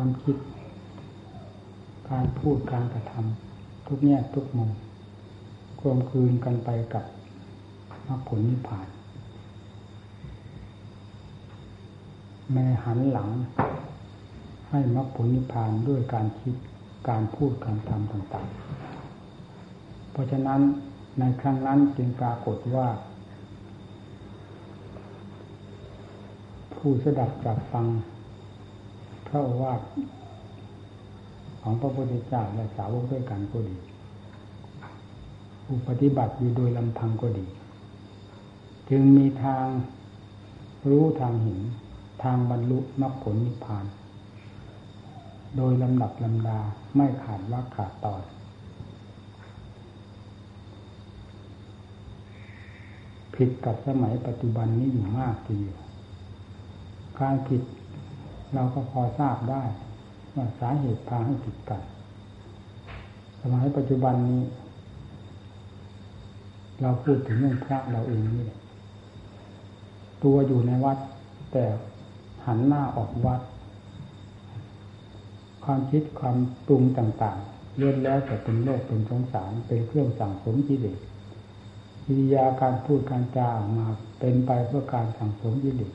ความคิด การพูดการกระทำทุกแง่ทุกมุมกลมคืนกันไปกับมรรคผลนิพพานแม่หันหลัง ให้มรรคผลนิพพานด้วยการคิดการพูดการทำต่างๆ เพราะฉะนั้นในครั้งนั้นจึงปรากฏว่า ผู้สดับจากฟัง พระว่าของพระพุทธเจ้าและสาวกด้วยกันก็ดีผู้ปฏิบัติอยู่โดยลำพังก็ดี จึงมีทางรู้ทางเห็นทางบรรลุมรรคผลนิพพาน โดยลำดับลำดาไม่ขาดว่าขาดตอนผิดกับสมัยปัจจุบันนี้อยู่มากทีเดียวการผิด เราก็พอทราบได้ว่าสาเหตุพาให้ผิดกันสมัยปัจจุบันนี้ เราพูดถึงเรื่องพระเราเองนี่ตัวอยู่ในวัด แต่หันหน้าออกวัด ความคิดความปรุงต่างๆเลื่อนแล้วแต่เป็นโลกเป็นสงสารเป็นเครื่องสั่งสมกิเลสวิทยาการพูดการจาออกมาเป็นไปเพื่อการสั่งสมกิเลส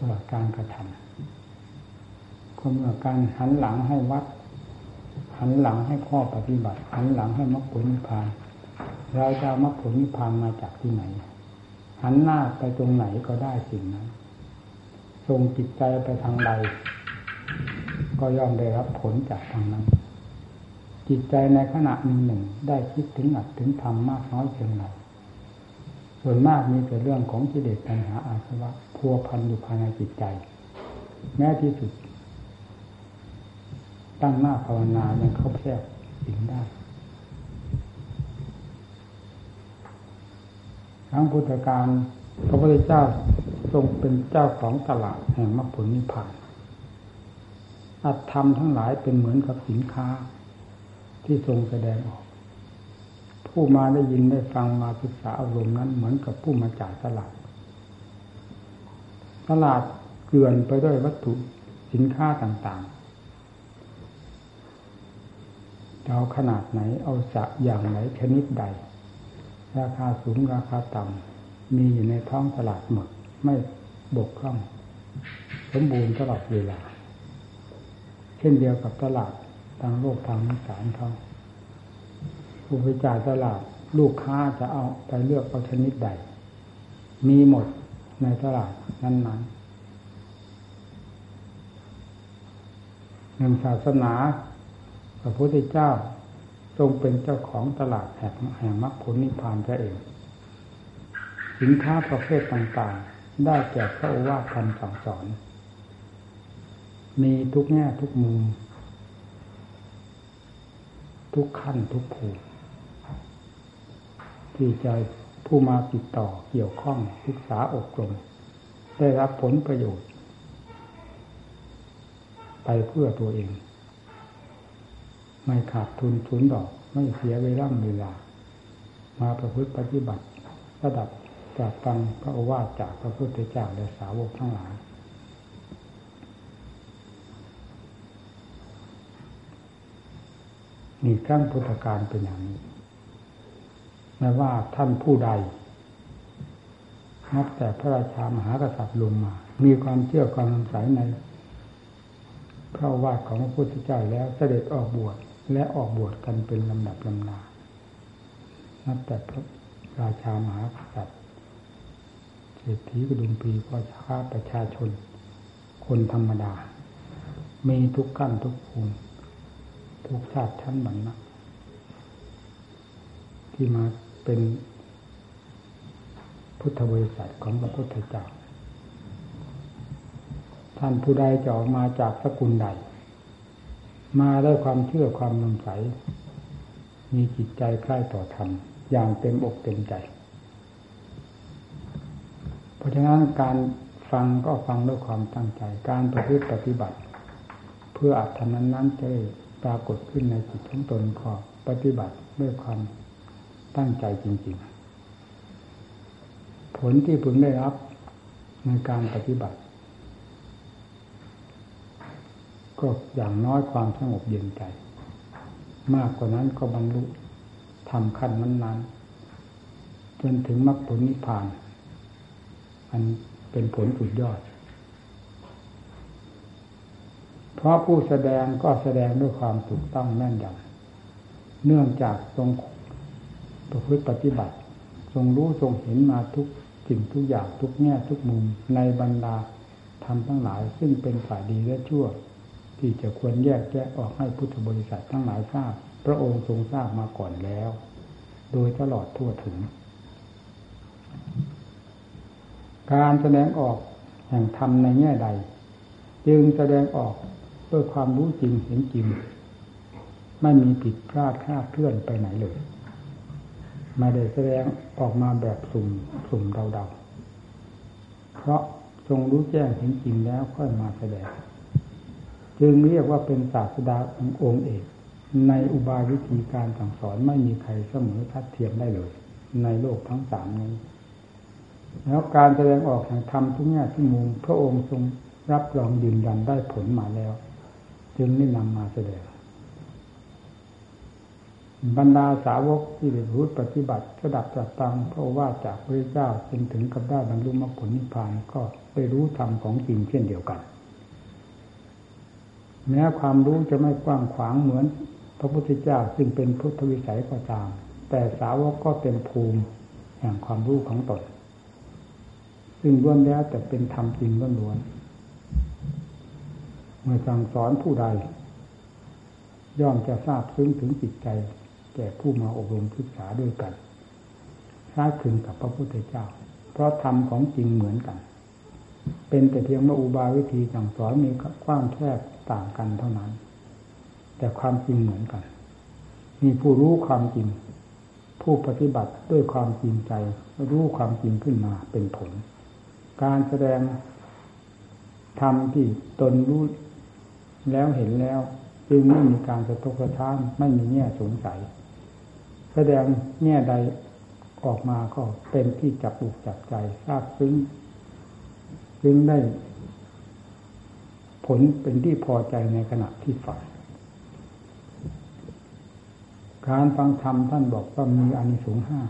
ตลอดการกระทำก็เมื่อการหันหลังให้วัด หันหลังให้ข้อปฏิบัติ หันหลังให้มรรคผลนิพพาน เราจะมรรคผลนิพพานมาจากที่ไหน หันหน้าไปตรงไหนก็ได้สิ่งนั้นส่งจิตใจไปทางใด ก็ย่อมได้รับผลจากทางนั้น จิตใจในขณะหนึ่งหนึ่งได้คิดถึงอัดถึงทำมากน้อยเพียงไร ส่วนมากมีแต่เรื่องของกิเลสปัญหาอาสวะพัวพันอยู่ภายในจิตใจ แม้ที่สุด ตั้งหน้าภาวนายังเข้าแทรกสิ่งได้ทั้งพุทธการพระพุทธเจ้าทรงเป็นเจ้าของตลาดแห่งมรรคผลนิพพานอัตธรรมทั้งหลายเป็นเหมือนกับสินค้าที่ทรงแสดงออก ผู้มาได้ยินได้ฟังมาศึกษาอารมณ์นั้น เหมือนกับผู้มาจ่ายตลาด ตลาดเกลื่อนไปด้วยวัตถุสินค้าต่างๆเอาขนาดไหนเอาสักอย่างไหนชนิดใด ราคาสูงราคาต่ำมีอยู่ในท้องตลาดหมด ไม่บกพร่อง สมบูรณ์ตลอดเวลา เช่นเดียวกับตลาดทางโลกทางสารเขา ผู้ไปจ่ายตลาดลูกค้าจะเอาไปเลือกเอาชนิดใด มีหมดในตลาดนั้นๆหนึ่งศาสนาพระพุทธเจ้าทรงเป็นเจ้าของตลาดแห่งมรรคผลนิพพานพระเอง สินค้าประเภทต่างๆ ได้แก่พระโอวาทคำสั่งสอน มีทุกแง่ทุกมุมทุกขั้นทุกภูมิ ที่จะผู้มาติดต่อเกี่ยวข้องศึกษาอบรม ได้รับผลประโยชน์ ไปเพื่อตัวเอง ไม่ขาดทุนทุนดอก ไม่เสียเวลาเวลา มาประพฤติปฏิบัติ ระดับจากฟังพระโอวาทจากพระพุทธเจ้าและสาวกทั้งหลายมีครั้งพุทธการเป็นอย่างนี้ ไม่ว่าท่านผู้ใดนับแต่พระราชามหากษัตริย์ลงมา มีความเชื่อความสงสัยในพระวาทของพระพุทธเจ้าแล้วเสด็จออกบวชและออกบวชกันเป็นลำดับลำนานับแต่พระราชามหากษัตริย์เศรษฐีกระดุมปีพ่อค้าประชาชน คนธรรมดา มีทุกขั้นทุกภูมิทุกชาติชั้นบรรณะที่มา เป็นพุทธบริษัทของพระพุทธเจ้า ท่านผู้ใดจะออกมาจากสกุลใด มาด้วยความเชื่อความนำใส มีจิตใจใกล้ต่อธรรมอย่างเต็มอกเต็มใจ เพราะฉะนั้นการฟังก็ฟังด้วยความตั้งใจ การประพฤติปฏิบัติ เพื่ออัตถนั้นนั้นจะปรากฏขึ้นในจิตของตนขอปฏิบัติด้วยความ ตั้งใจจริง ๆ ผลที่พึงได้รับในการปฏิบัติ ก็อย่างน้อยความสงบเย็นใจ มากกว่านั้นก็บรรลุทำขั้นนั้นๆจนถึงมรรคผลนิพพาน อันเป็นผลสุดยอด เพราะผู้แสดงก็แสดงด้วยความถูกต้องแน่นยำเนื่องจากทรง ประพฤติปฏิบัติ ทรงรู้ทรงเห็นมาทุกสิ่งทุกอย่างทุกแง่ทุกมุมในบรรดาทำทั้งหลาย ซึ่งเป็นฝ่ายดีและชั่ว ที่จะควรแยกแยะออกให้พุทธบริษัททั้งหลายทราบ พระองค์ทรงทราบมาก่อนแล้ว โดยตลอดทั่วถึง การแสดงออกแห่งธรรมในแง่ใด จึงแสดงออกด้วยความรู้จริงเห็นจริงไม่มีผิดพลาดคลาดเคลื่อนไปไหนเลย ไม่ได้แสดงออกมาแบบสุ่มสุ่มเดาๆ เพราะทรงรู้แจ้งเห็นจริงแล้วค่อยมาแสดง จึงเรียกว่าเป็นศาสดาองค์เอก ในอุบายวิธีการสั่งสอนไม่มีใครเสมอทัดเทียมได้เลย ในโลกทั้งสามนี้แล้วการแสดงออกแห่งธรรมทุกแง่ทุกมุมพระองค์ทรงรับรองยืนยันได้ผลมาแล้ว จึงได้นำมาแสดง บรรดาสาวกที่ได้รู้ปฏิบัติระดับจัดตังเพราะว่าจากพระเจ้าจนถึงกับได้บรรลุมรรคผลนิพพานก็ได้รู้ธรรมของจริงเช่นเดียวกัน แม้ความรู้จะไม่กว้างขวางเหมือน พระพุทธเจ้าซึ่งเป็นพุทธวิสัยก็ตาม แต่สาวกก็เป็นภูมิแห่งความรู้ของตนซึ่งล้วนแล้วแต่เป็นธรรมจริงล้วนเมื่อสั่งสอนผู้ใดย่อมจะทราบซึ้งถึงจิตใจ แก่ผู้มาอบรมศึกษาด้วยกันคล้ายคลึงกับพระพุทธเจ้า เพราะธรรมของจริงเหมือนกัน เป็นแต่เพียงว่าอุบายวิธีสั่งสอนมีกว้างแคบต่างกันเท่านั้น แต่ความจริงเหมือนกัน มีผู้รู้ความจริง ผู้ปฏิบัติด้วยความจริงใจ รู้ความจริงขึ้นมาเป็นผล การแสดงธรรมที่ตนรู้แล้วเห็นแล้ว จึงไม่มีการสะทกสะท้านไม่มีแง่สงสัย แสดงแง่ใดออกมาก็เป็นที่จับบุกจับใจทราบซึ้งซึ้งได้ ผลเป็นที่พอใจในขณะที่ฟังการฟังธรรมท่านบอกว่ามีอานิสงส์ห้า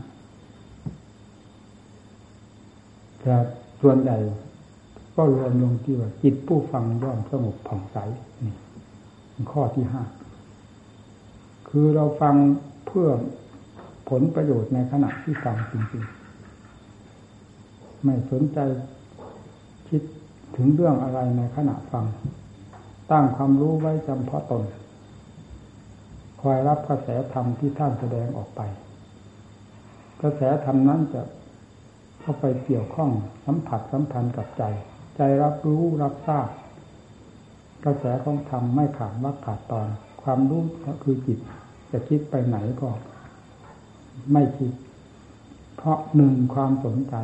แต่ส่วนใหญ่ก็รวมลงที่ว่าจิตผู้ฟังย่อมสงบผ่องใสนี่ข้อที่ห้าคือเราฟังเพื่อ ผลประโยชน์ในขณะที่ฟังจริงๆ ไม่สนใจคิดถึงเรื่องอะไรในขณะฟัง ตั้งความรู้ไว้จำเพาะตน คอยรับกระแสธรรมที่ท่านแสดงออกไป กระแสธรรมนั้นจะเข้าไปเกี่ยวข้องสัมผัสสัมพันธ์กับใจ ใจรับรู้รับทราบ กระแสของธรรมไม่ขาดวักขาดตอน ความรู้ก็คือจิต จะคิดไปไหนก็ ไม่คิด เพราะหนึ่งความสนใจ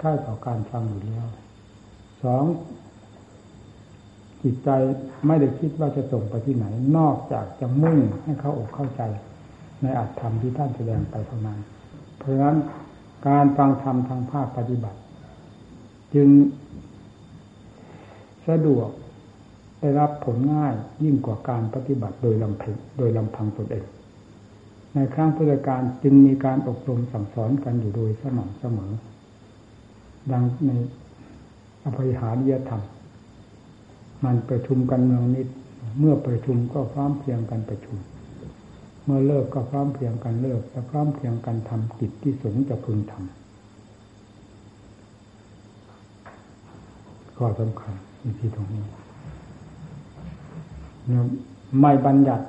ค่าต่อการฟังอยู่แล้วสองจิตใจไม่ได้คิดว่าจะส่งไปที่ไหน นอกจากจะมุ่งให้เขาอกเข้าใจ ในอัตธรรมที่ท่านแสดงไปเท่านั้นเพราะฉะนั้นการฟังธรรมทางภาคปฏิบัติ จึงสะดวกได้รับผลง่ายยิ่งกว่าการปฏิบัติโดยลำพังโดยลำพังตนเอง ในครั้งพุทธกาลจึงมีการอบรมสั่งสอนกันอยู่โดยสม่ำเสมอ ดังในอภัยหาริยธรรม มันประชุมกันเมืองนิด เมื่อประชุมก็พร้อมเพียงกันประชุม เมื่อเลิกก็พร้อมเพียงกันเลิกและพร้อมเพียงกันทำกิจที่สงจะพึงทำข้อสำคัญที่ตรงนี้ไม่บัญญัติ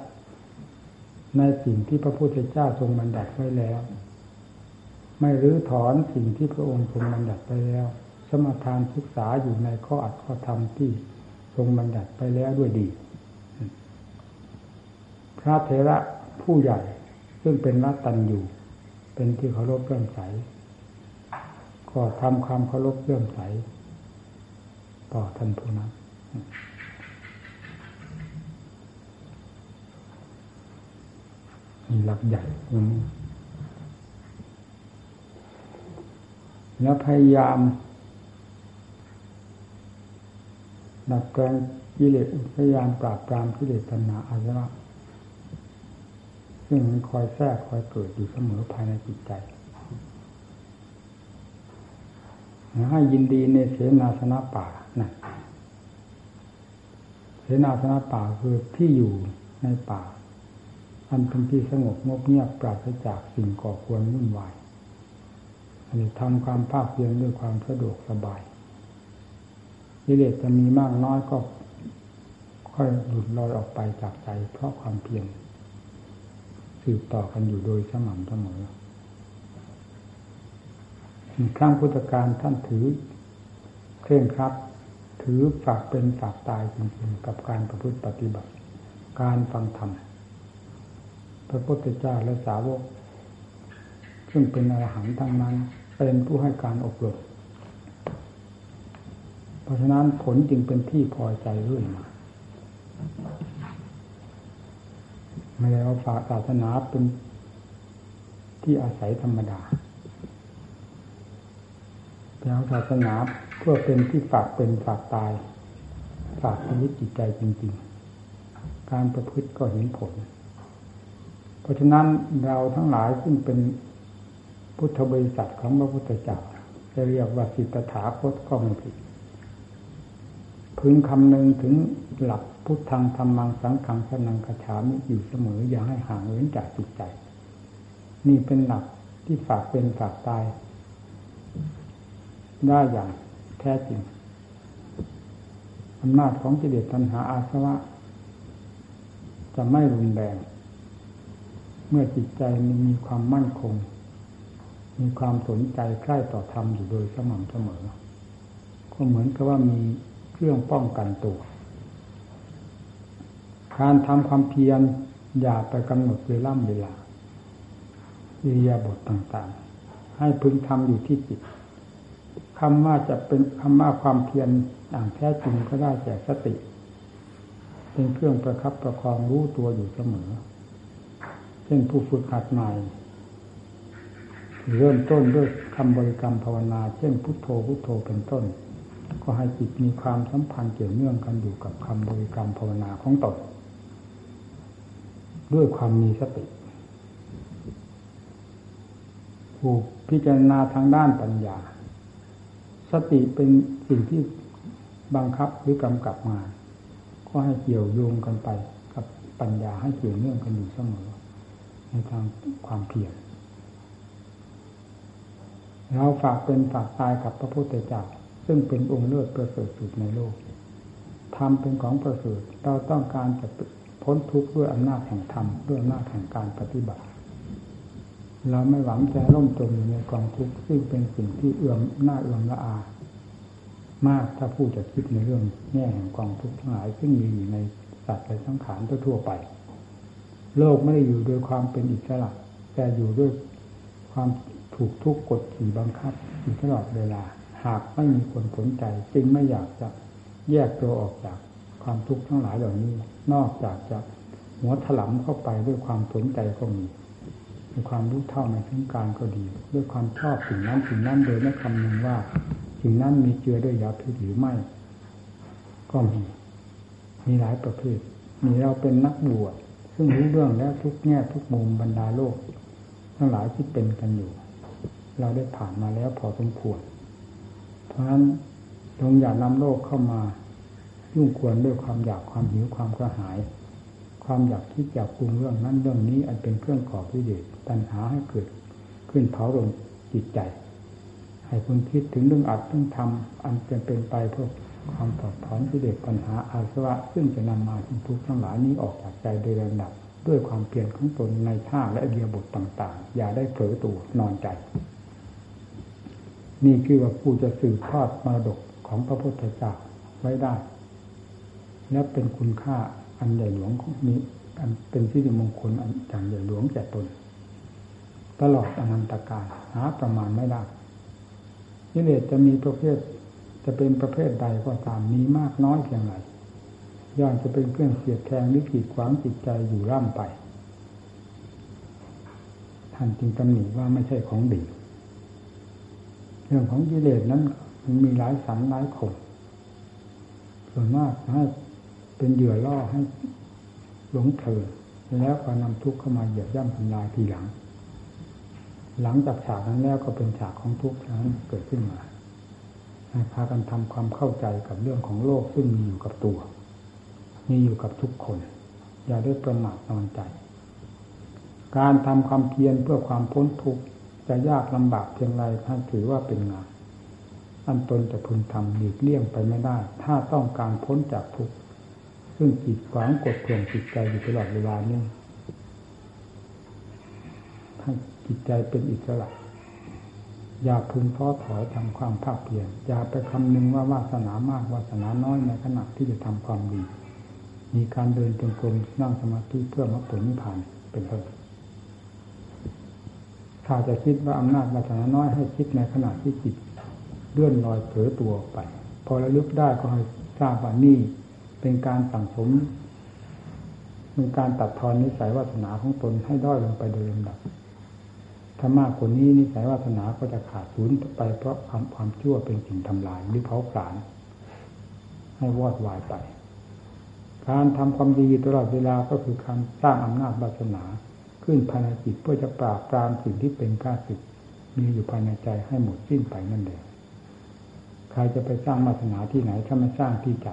ในสิ่งที่พระพุทธเจ้าทรงบัญญัติไว้แล้ว ไม่รื้อถอนสิ่งที่พระองค์ทรงบัญญัติไปแล้ว สมทานศึกษาอยู่ในข้ออัดข้อธรรมที่ทรงบัญญัติไปแล้วด้วยดี พระเถระผู้ใหญ่ซึ่งเป็นรัตันอยู่ เป็นที่เคารพเลื่อมใสก็ทำความเคารพเลื่อมใส ต่อท่านผู้นั้น มีหลักใหญ่ตรงนี้แล้วพยายามดับแปลงกิเลสพยายามปราบปรามกิเลสตัณหาอาสวะซึ่งมันคอยแทรกคอยเกิดอยู่เสมอภายในจิตใจให้ยินดีในเสนาสนะป่านะเสนาสนะป่าคือที่อยู่ในป่า อันเป็นที่สงบงบเงียบปราศจากสิ่งก่อควรวุ่นวายอันนี้ทำความภาคเพียรด้วยความสะดวกสบายกิเลสจะมีมากน้อยก็ค่อยหลุดลอยออกไปจากใจ เพราะความเพียรสืบต่อกันอยู่โดยสม่ำเสมอครั้งพุทธการท่านถือเคร่งครัดถือฝากเป็นฝากตายจริงๆกับการประพฤติปฏิบัติ การฟังธรรม พระพุทธเจ้าและสาวก ซึ่งเป็นอรหันต์ทั้งนั้น เป็นผู้ให้การอบรมเพราะฉะนั้นผลจึงเป็นที่พอใจเรื่อยมาไม่ได้เอาฝากศาสนาเป็นที่อาศัยธรรมดาเป็นศาสนาเพื่อเป็นที่ฝากเป็นฝากตาย ฝากชีวิตจิตใจจริง ๆ การประพฤติก็เห็นผล ราะฉะนั้นเราทั้งหลายซึ่งเป็นพุทธบริษัทของพระพุทธเจ้าจะเรียกว่าสิทธาคตก็ไม่ผิดพึงคำนึงถึงหลักพุทธังธรรมังสังขังสนังคาฉามิอยู่เสมออย่าให้ห่างเว้นจากจิตใจ นี่เป็นหลักที่ฝากเป็นฝากตาย ได้อย่างแท้จริงอำนาจของกิเลสตัณหาอาสวะ จะไม่รุนแรง เมื่อจิตใจมีความมั่นคง มีความสนใจใกล้ต่อธรรมอยู่โดยสม่ำเสมอ ก็เหมือนกับว่ามีเครื่องป้องกันตัว การทำความเพียรอย่าไปกำหนดเวลาเวลาอิริยาบถต่างๆ ให้พึงทำอยู่ที่จิตคำว่าจะเป็นคำว่าความเพียรอย่างแท้จริงก็ได้แก่สติ เป็นเครื่องประครับประคองรู้ตัวอยู่เสมอ ช่นผู้ฝึกหัดใหม่ เริ่มต้นด้วยคำบริกรรมภาวนา เช่นพุทโธพุทโธเป็นต้น ก็ให้จิตมีความสัมพันธ์เกี่ยวเนื่องกันอยู่กับคำบริกรรมภาวนาของตนด้วยความมีสติผู้พิจารณาทางด้านปัญญา สติเป็นสิ่งที่บังคับหรือกำกับมาก็ให้เกี่ยวโยงกันไปกับปัญญาให้เกี่ยวเนื่องกันอยู่เสมอ ในทางความเพียรเราฝากเป็นฝากตายกับพระพุทธเจ้าซึ่งเป็นองค์เลิศประเสริฐสุดในโลกธรรมเป็นของประเสริฐเราต้องการจะพ้นทุกข์ด้วยอำนาจแห่งธรรมด้วยอำนาจแห่งการปฏิบัติ เราไม่หวังจะล่มจมอยู่ในกองทุกข์ซึ่งเป็นสิ่งที่เอื้อมหน้าเอื้อมละอา มากถ้าผู้จะคิดในเรื่องแง่แห่งกองทุกข์ทั้งหลายซึ่งมีอยู่ในสัตว์และสังขารทั่วไป โลกไม่ได้อยู่โดยความเป็นอิสระ แต่อยู่ด้วยความถูกทุกกดขี่บังคับอยู่ตลอดเวลา หากไม่มีคนสนใจ จึงไม่อยากจะแยกตัวออกจากความทุกข์ทั้งหลายเหล่านี้ นอกจากจะหัวถลำเข้าไปด้วยความสนใจก็มีมีความรู้เท่าในถึงการก็ดี ด้วยความชอบสิ่งนั้นสิ่งนั้นโดยไม่คำนึงว่าสิ่งนั้นมีเจือด้วยยาพิษหรือไม่ ก็มี มีหลายประเภทมีเราเป็นนักบวช ซึ่งรู้เรื่องแล้วทุกแง่ทุกมุมบรรดาโลก ทั้งหลายที่เป็นกันอยู่ เราได้ผ่านมาแล้วพอสมควร เพราะฉะนั้นจงอย่านำโลกเข้ามายุ่งควรด้วยความอยากความหิวความกระหาย ความอยากคิดอยากปรุงเรื่องนั้นเรื่องนี้อันเป็นเครื่องก่อพิเดชตัณหาให้เกิดขึ้นเผาลงจิตใจ ให้คุณคิดถึงเรื่องอัดเรื่องทำอันจะเป็นไปเพื่อ ความถอดถอนพิเดชปัญหาอาสวะซึ่งจะนำมาทุกทุกทั้งหลายนี้ออกจากใจโดยลำดับ ด้วยความเปลี่ยนของตนในท่าและเดียบทต่าง ๆ อย่าได้เผลอตัวนอนใจ นี่คือว่าผู้จะสืบทอดมรดกของพระพุทธเจ้าไว้ได้ และเป็นคุณค่าอันใหญ่หลวงของนี้อันเป็นที่มงคลอันอย่างใหญ่หลวงแก่ตนตลอดอนันตกาลหาประมาณไม่ได้กิเลสจะมีประเภท จะเป็นประเภทใดก็ตามมีมากน้อยเพียงไรย่อมจะเป็นเครื่องเสียดแทงหรือขีดขวางจิตใจอยู่ร่ำไป ท่านจึงตำหนิว่าไม่ใช่ของดี เรื่องของกิเลสนั้นมันมีหลายสันหลายขมส่วนมากให้เป็นเหยื่อล่อให้หลงเถิดแล้วก็นำทุกข์เข้ามาเหยียบย่ำทำลายทีหลัง หลังจากฉากนั้นแล้วก็เป็นฉากของทุกข์นั้นเกิดขึ้นมา ให้พากันทำความเข้าใจกับเรื่องของโลกซึ่งมีอยู่กับตัว มีอยู่กับทุกคน อย่าได้ประมาทนอนใจ การทำความเพียรเพื่อความพ้นทุกข์จะยากลำบากเพียงไรท่านถือว่าเป็นงาน อันตนจะพึงทำหลีกเลี่ยงไปไม่ได้ ถ้าต้องการพ้นจากทุกข์ซึ่งจิตขวางกดข่วงจิตใจอยู่ตลอดเวลานี้ให้จิตใจเป็นอิสระ อย่าพึงท้อถอยทำความภาคเพียรอย่าไปคำนึงว่าวาสนามากวาสนาน้อยในขณะที่จะทำความดี มีการเดินจงกรมนั่งสมาธิเพื่อมรรคผลนิพพานเป็นต้นถ้าจะคิดว่าอำนาจวาสนาน้อยให้คิดในขณะที่จิตเลื่อนลอยเผลอตัวออกไป พอระลึกได้ก็ให้ทราบว่านี่เป็นการสั่งสมเป็นการตัดทอนนิสัยวาสนาของตนให้ด้อยลงไปโดยลำดับ ถ้ามากกว่านี้นิสัยวาสนาก็จะขาดสูญไปเพราะความความชั่วเป็นสิ่งทำลายหรือเผาผลาญให้วอดวายไป การทำความดีตลอดเวลาก็คือการสร้างอำนาจวาสนา ขึ้นภายในจิตเพื่อจะปราบปรามสิ่งที่เป็นข้าศึกมีอยู่ภายในใจให้หมดสิ้นไปนั่นเองใครจะไปสร้างวาสนาที่ไหนถ้าไม่สร้างที่ใจ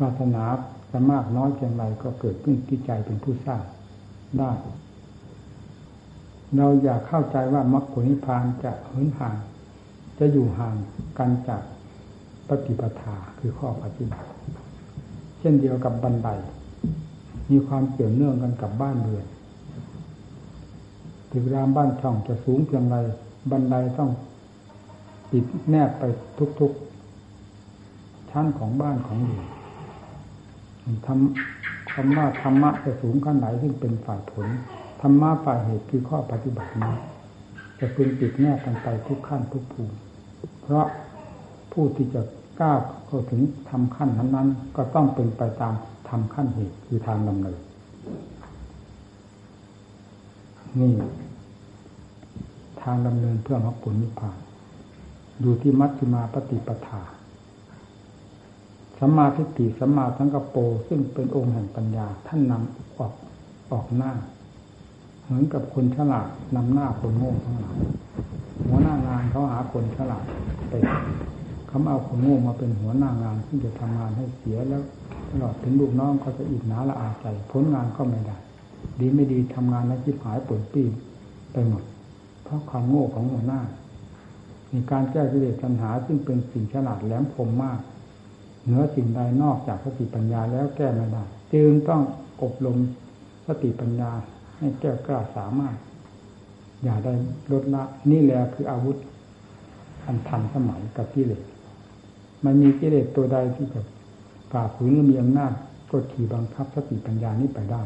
วาสนาจะมากน้อยเพียงไรก็เกิดขึ้นที่ใจเป็นผู้สร้างได้ เราอยากเข้าใจว่ามรรคผลนิพพานจะเหินห่าง จะอยู่ห่างกันจากปฏิปทาคือข้อปฏิบัติ เช่นเดียวกับบันได มีความเกี่ยวเนื่องกันกับบ้านเรือนตึกรามบ้านช่องจะสูงเพียงไรบันไดต้องติดแนบไปทุกๆ ชั้นของบ้านของอยู่ทำคำว่าธรรมะจะสูงขั้นไหนซึ่งเป็นฝ่ายผล ธรรมะฝ่ายเหตุคือข้อปฏิบัตินี้จะพึงติดแนบกันไปทุกขั้นทุกภูมิเพราะผู้ที่จะก้าวเข้าถึงทำขั้นนั้นๆก็ต้องเป็นไปตามทำขั้นเหตุคือทางดำเนินนี่ทางดำเนินเพื่อมรรคผลนิพพานอยู่ที่มัชฌิมาปฏิปทาสัมมาทิฏฐิสัมมาสังกปรซึ่งเป็นองค์แห่งปัญญาท่านนำออกออกหน้า เหมือนกับคนฉลาดนำหน้าคนโง่ทั้งหลายหัวหน้างานเขาหาคนฉลาดไปเขาเอาคนโง่มาเป็นหัวหน้างานที่จะทำงานให้เสียแล้วตลอดถึงลูกน้องก็จะอิจฉาละอาใจผลงานก็ไม่ได้ดีไม่ดีทำงานแล้วจิบหายปวดปีไปหมด เพราะความโง่ของหัวหน้ามีการแก้กิเลสปัญหาซึ่งเป็นสิ่งฉลาดแหลมคมมาก เหนือสิ่งใดนอกจากสติปัญญาแล้วแก้ไม่ได้จึงต้องอบรมสติปัญญา ให้แก้กล้าสามารถ อย่าได้ลดละนี่แหละคืออาวุธอันทันสมัยกับกิเลสมันมีกิเลสตัวใดที่จะฝ่าฝืนมีอำนาจกดขี่บังคับสติปัญญานี้ไปได้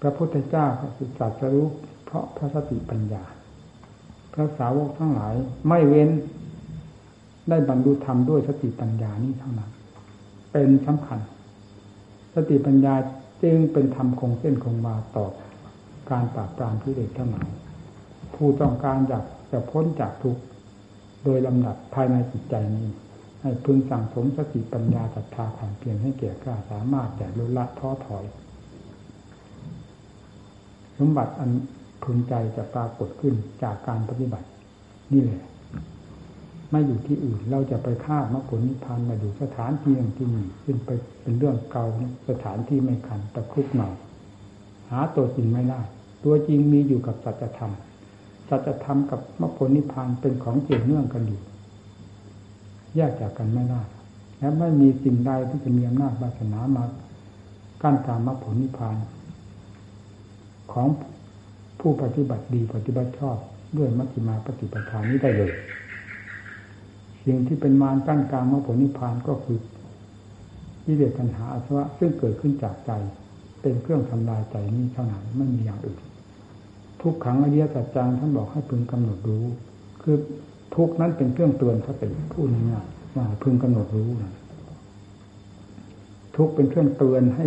พระพุทธเจ้าก็ศึกษาจรู้เพราะพระสติปัญญา พระสาวกทั้งหลายไม่เว้นได้บรรลุธรรมด้วยสติปัญญานี้เท่านั้น เป็นสำคัญ สติปัญญา จึงเป็นธรรมคงเส้นคงวาต่อการปราบปรามที่เด็กทั้งหลายผู้ต้องการอยากจะพ้นจากทุกข์โดยลำดับภายในจิตใจนี้ ให้พึงสั่งสมสติปัญญาศรัทธาความเพียรให้เกียรกล้าสามารถแต่ลุละท้อถอย สมบัติอันพึงใจจะปรากฏขึ้นจากการปฏิบัติ นี่แหละ ไม่อยู่ที่อื่น เราจะไปคาดมรรคผลนิพพานมาอยู่สถานที่หนึ่งที่นี่ซึ่งไปเป็นเรื่องเก่าสถานที่ไม่ขันตะครุบหน่อยหาตัวจริงไม่ได้ตัวจริงมีอยู่กับสัจธรรมสัจธรรมกับมรรคผลนิพพานเป็นของเกี่ยวเนื่องกันอยู่แยกจากกันไม่ได้และไม่มีสิ่งใดที่จะมีอำนาจวาสนามากั้นกามมรรคผลนิพพาน ของผู้ปฏิบัติดีปฏิบัติชอบด้วยมัชฌิมาปฏิปทานนี้ได้เลย สิ่งที่เป็นมารกั้นกลางมรรคผลนิพพานก็คือวิเดตัญหาอาสวะซึ่งเกิดขึ้นจากใจ เป็นเครื่องทำลายใจนี้เท่านั้นไม่มีอย่างอื่น ทุกขังอริยสัจจังท่านบอกให้พึงกำหนดรู้ คือทุกนั้นเป็นเครื่องเตือนสติพูดง่ายๆว่าพึงกำหนดรู้นะทุกเป็นเครื่องเตือนให้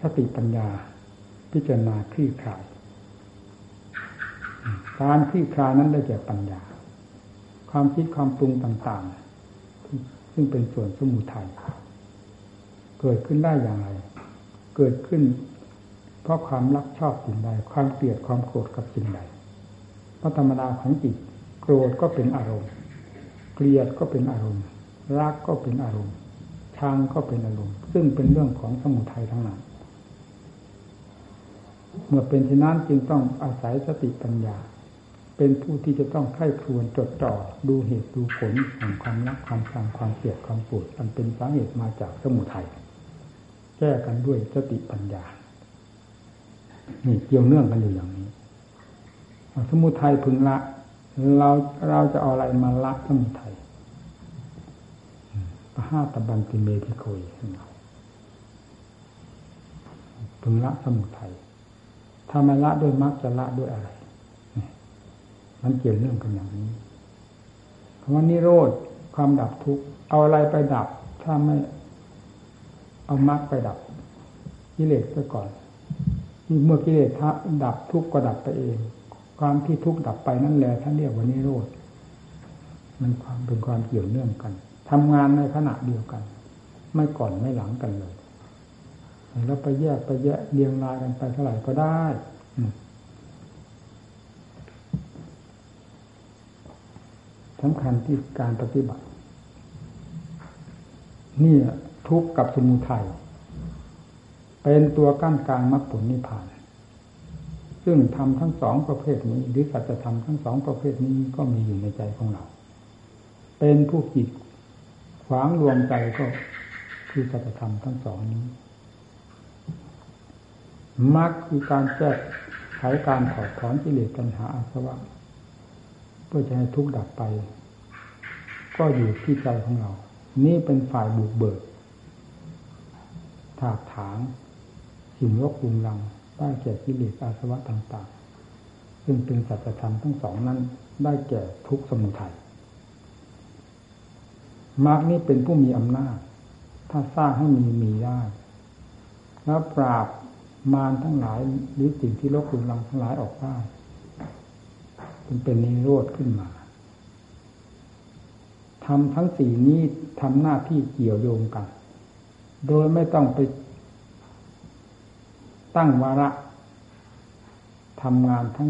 สติปัญญา พิจารณาคลี่คลาย การคลี่คลายนั้นได้แก่ปัญญา ความคิดความปรุงต่างๆ ซึ่งเป็นส่วนสมุทัยเกิดขึ้นได้อย่างไร เกิดขึ้น เพราะความรักชอบสิ่งใด ความเกลียดความโกรธกับสิ่งใดเพราะธรรมดาของจิตโกรธก็เป็นอารมณ์ เกลียดก็เป็นอารมณ์ รักก็เป็นอารมณ์ชังก็เป็นอารมณ์ ซึ่งเป็นเรื่องของสมุทัยทั้งนั้นเมื่อเป็นเช่นนั้นจึงต้องอาศัยสติปัญญา เป็นผู้ที่จะต้องไข้ครวนจดจ่อดูเหตุดูผลของความรักความชังความเกลียดความปวดมันเป็นสาเหตุมาจากสมุทัยแก้กันด้วยสติปัญญานี่เกี่ยวเนื่องกันอยู่อย่างนี้ สมุทัยพึงละ เราเราจะเอาอะไรมาละสมุทัยปะห้าตะบันติเมทิโคยพึงละสมุทัยถ้าไม่ละด้วยมรรคจะละด้วยอะไร มันเกี่ยวเนื่องกันอย่างนี้คำว่านิโรธความดับทุกข์เอาอะไรไปดับ ถ้าไม่ เอามรรคไปดับกิเลสไปก่อนเมื่อกิเลสดับทุกข์ก็ดับไปเอง ความที่ทุกข์ดับไปนั่นแหละท่านเรียกว่านิโรธมันความเป็นความเกี่ยวเนื่องกันทำงานในขณะเดียวกัน ไม่ก่อนไม่หลังกันเลยแล้วไปแยกไปแยกเรียงรายกันไปเท่าไหร่ก็ได้ สำคัญที่การปฏิบัติ นี่ทุกข์กับสมุทัยเป็นตัวกั้นกลางมรรคผลนิพพาน ซึ่งทำทั้งสองประเภทนี้ หรือสัจธรรมทั้งสองประเภทนี้ก็มีอยู่ในใจของเรา เป็นผู้จิตขวางรวมใจก็คือสัจธรรมทั้งสองนี้มรรคคือการแก้ไขการถอดถอนกิเลสตัณหาอาสวะ เพื่อจะให้ทุกข์ดับไป ก็อยู่ที่ใจของเรา นี่เป็นฝ่ายบุกเบิกถากถางสิ่งรกรุงรังได้แก่กิเลสอาสวะต่างๆ ซึ่งเป็นสัจธรรมทั้งสองนั้น ได้แก่ทุกสมุทัยมรรคนี้เป็นผู้มีอำนาจ ถ้าสร้างให้มีมีได้ แล้วปราบมารทั้งหลายหรือสิ่งที่รกรุงรังทั้งหลายออกได้ จึงเป็นนิโรธขึ้นมาทำทั้งสี่นี้ทำหน้าที่เกี่ยวโยงกัน โดยไม่ต้องไป ตั้งวาระทำงานทั้ง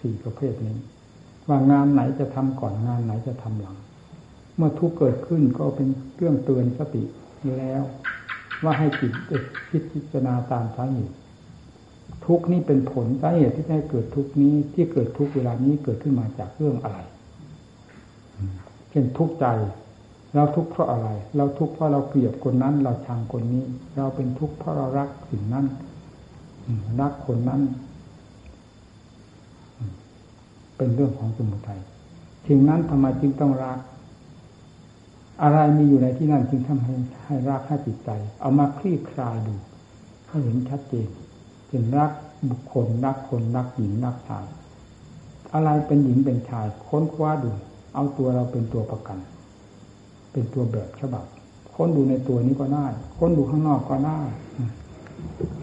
สี่ประเภทนี้ ว่างานไหนจะทำก่อนงานไหนจะทำหลัง เมื่อทุกเกิดขึ้นก็เป็นเครื่องเตือนสติแล้ว ว่าให้จิตคิดพิจารณาตามสาเหตุ ทุกนี้เป็นผลสาเหตุที่ให้เกิดทุกนี้ที่เกิดทุกเวลานี้เกิดขึ้นมาจากเรื่องอะไรเช่นทุกใจเราทุกข์เพราะอะไร เราทุกข์เพราะเราเกลียดคนนั้น เราชังคนนี้ เราเป็นทุกข์เพราะเรารักสิ่งนั้นรักคนนั้น เป็นเรื่องของสมุทัยสิ่งนั้นทำไมจึงต้องรัก อะไรมีอยู่ในที่นั่นจึงทำให้ให้รักให้จิตใจ เอามาคลี่คลายดูให้เห็นชัดเจน เป็นรักบุคคลรักคนรักหญิงรักชายอะไรเป็นหญิงเป็นชายค้นคว้าดู เอาตัวเราเป็นตัวประกัน เป็นตัวแบบฉบับ ค้นดูในตัวนี้ก็ได้ ค้นดูข้างนอกก็ได้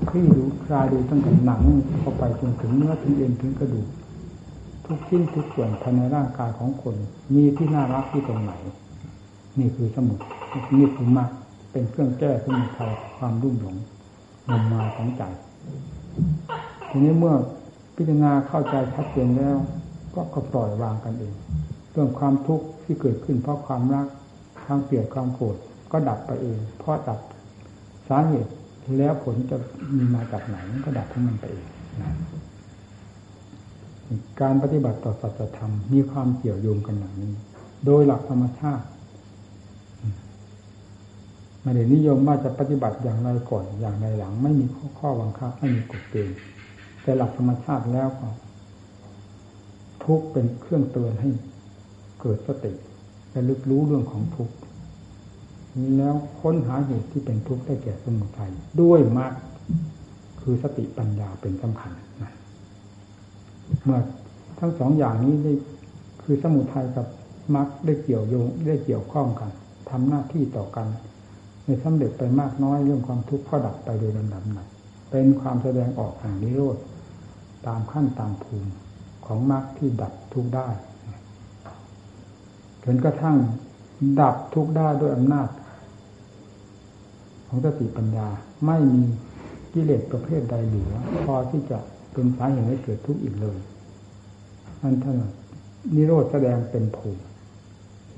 คลี่ดูคลายดูตั้งแต่หนังเข้าไปจนถึงเนื้อถึงเอ็นถึงกระดูกทุกชิ้นทุกส่วนภายในร่างกายของคน มีที่น่ารักที่ตรงไหน นี่คือสมุดนี่คือมากเป็นเครื่องแก้สมุทัยความรุ่มหลงงมมาของใจ ทีนี้เมื่อพิจารณาเข้าใจชัดเจนแล้ว ก็ก็ปล่อยวางกันเองเรื่องความทุกข์ที่เกิดขึ้นเพราะความรักความเกลียดความโกรธก็ดับไปเอง เพราะดับสาเหตุแล้วผลจะมีมาจากไหนก็ดับทั้งมันไปเองนะการปฏิบัติต่อสัจธรรมมีความเกี่ยวโยงกันอย่างนี้ โดยหลักธรรมชาติ ไม่ได้นิยมว่าจะปฏิบัติอย่างไรก่อนอย่างไรหลัง ไม่มีข้อข้อบังคับไม่มีกฎเกณฑ์แต่หลักธรรมชาติแล้วก็ทุกเป็นเครื่องเตือนให้เกิดสติและลึกรู้เรื่องของทุกข์แล้วค้นหาเหตุที่เป็นทุกข์ได้แก่สมุทัยด้วยมรรคคือสติปัญญาเป็นสำคัญนะเมื่อทั้งสองอย่างนี้ได้คือสมุทัยกับมรรคได้เกี่ยวโยงได้เกี่ยวข้องกันทำหน้าที่ต่อกัน ในสำเร็จไปมากน้อยเรื่องความทุกข์ก็ดับไปโดยลำดับหนักเป็นความแสดงออกแห่งนิโรธตามขั้นตามภูมิของมรรคที่ดับทุกข์ได้จนกระทั่งดับทุกข์ได้ด้วยอำนาจ ของสติปัญญาไม่มีกิเลสประเภทใดเหลือ พอที่จะเป็นสาเหตุให้เกิดทุกข์อีกเลยอันท่านนิโรธแสดงเป็นภูมิ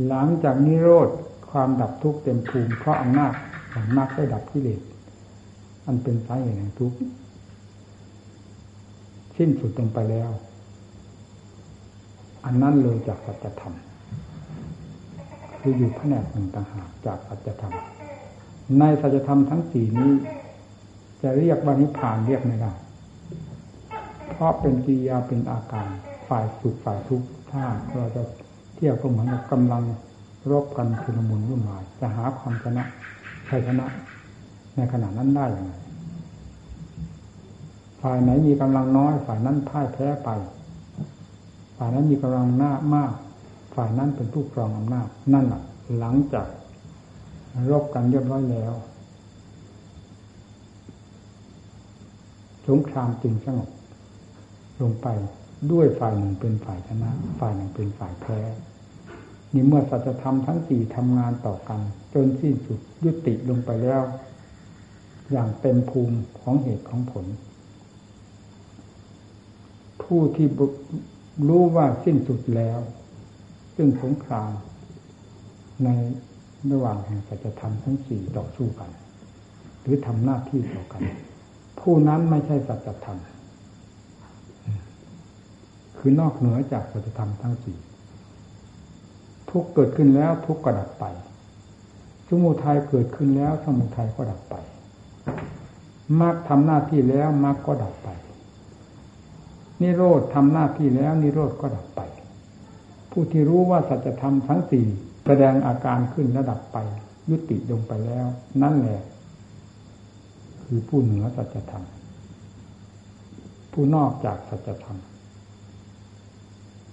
หลังจากนิโรธ ความดับทุกข์เต็มภูมิเพราะอำนาจของมรรคได้ดับกิเลสอันเป็นสาเหตุแห่งทุกข์สิ้นสุดลงไปแล้ว อันนั้นเลยจากสัจธรรมคืออยู่แผนกหนึ่งต่างหากจากสัจธรรมในสัจธรรมทั้งสี่นี้ จะเรียกว่านิพพานเรียกไม่ได้เพราะเป็นกิริยาเป็นอาการฝ่ายสุขฝ่ายทุกข์ถ้าเราจะเทียบก็เหมือนกับกำลัง รบกันชุลมุนวุ่นวายจะหาความชนะชัยชนะ ในขณะนั้นได้อย่างไรฝ่ายไหนมีกำลังน้อย ฝ่ายนั้นพ่ายแพ้ไป ฝ่ายนั้นมีกำลังหน้ามาก ฝ่ายนั้นเป็นผู้ครองอำนาจนั่นแหละหลังจากรบกันเรียบร้อยแล้วสงครามจึงสงบลงไปด้วยฝ่ายหนึ่งเป็นฝ่ายชนะ ฝ่ายหนึ่งเป็นฝ่ายแพ้ นี่เมื่อสัจธรรมทั้งสี่ทำงานต่อกัน จนสิ้นสุดยุติลงไปแล้ว อย่างเต็มภูมิของเหตุของผล ผู้ที่รู้ว่าสิ้นสุดแล้ว ซึ่งสงครามในระหว่างแห่งสัจธรรมทั้งสี่ต่อสู้กัน หรือทำหน้าที่ต่อกัน ผู้นั้นไม่ใช่สัจธรรม คือนอกเหนือจากสัจธรรมทั้งสี่ ทุกเกิดขึ้นแล้วทุกก็ดับไปสมุทัยเกิดขึ้นแล้วสมุทัยก็ดับไปมรรคทำหน้าที่แล้วมรรคก็ดับไป นิโรธทำหน้าที่แล้ว นิโรธก็ดับไป ผู้ที่รู้ว่าสัจธรรมทั้งสี่แสดงอาการขึ้นและดับไป ยุติลงไปแล้ว นั่นแหละ คือผู้เหนือสัจธรรมผู้นอกจากสัจธรรม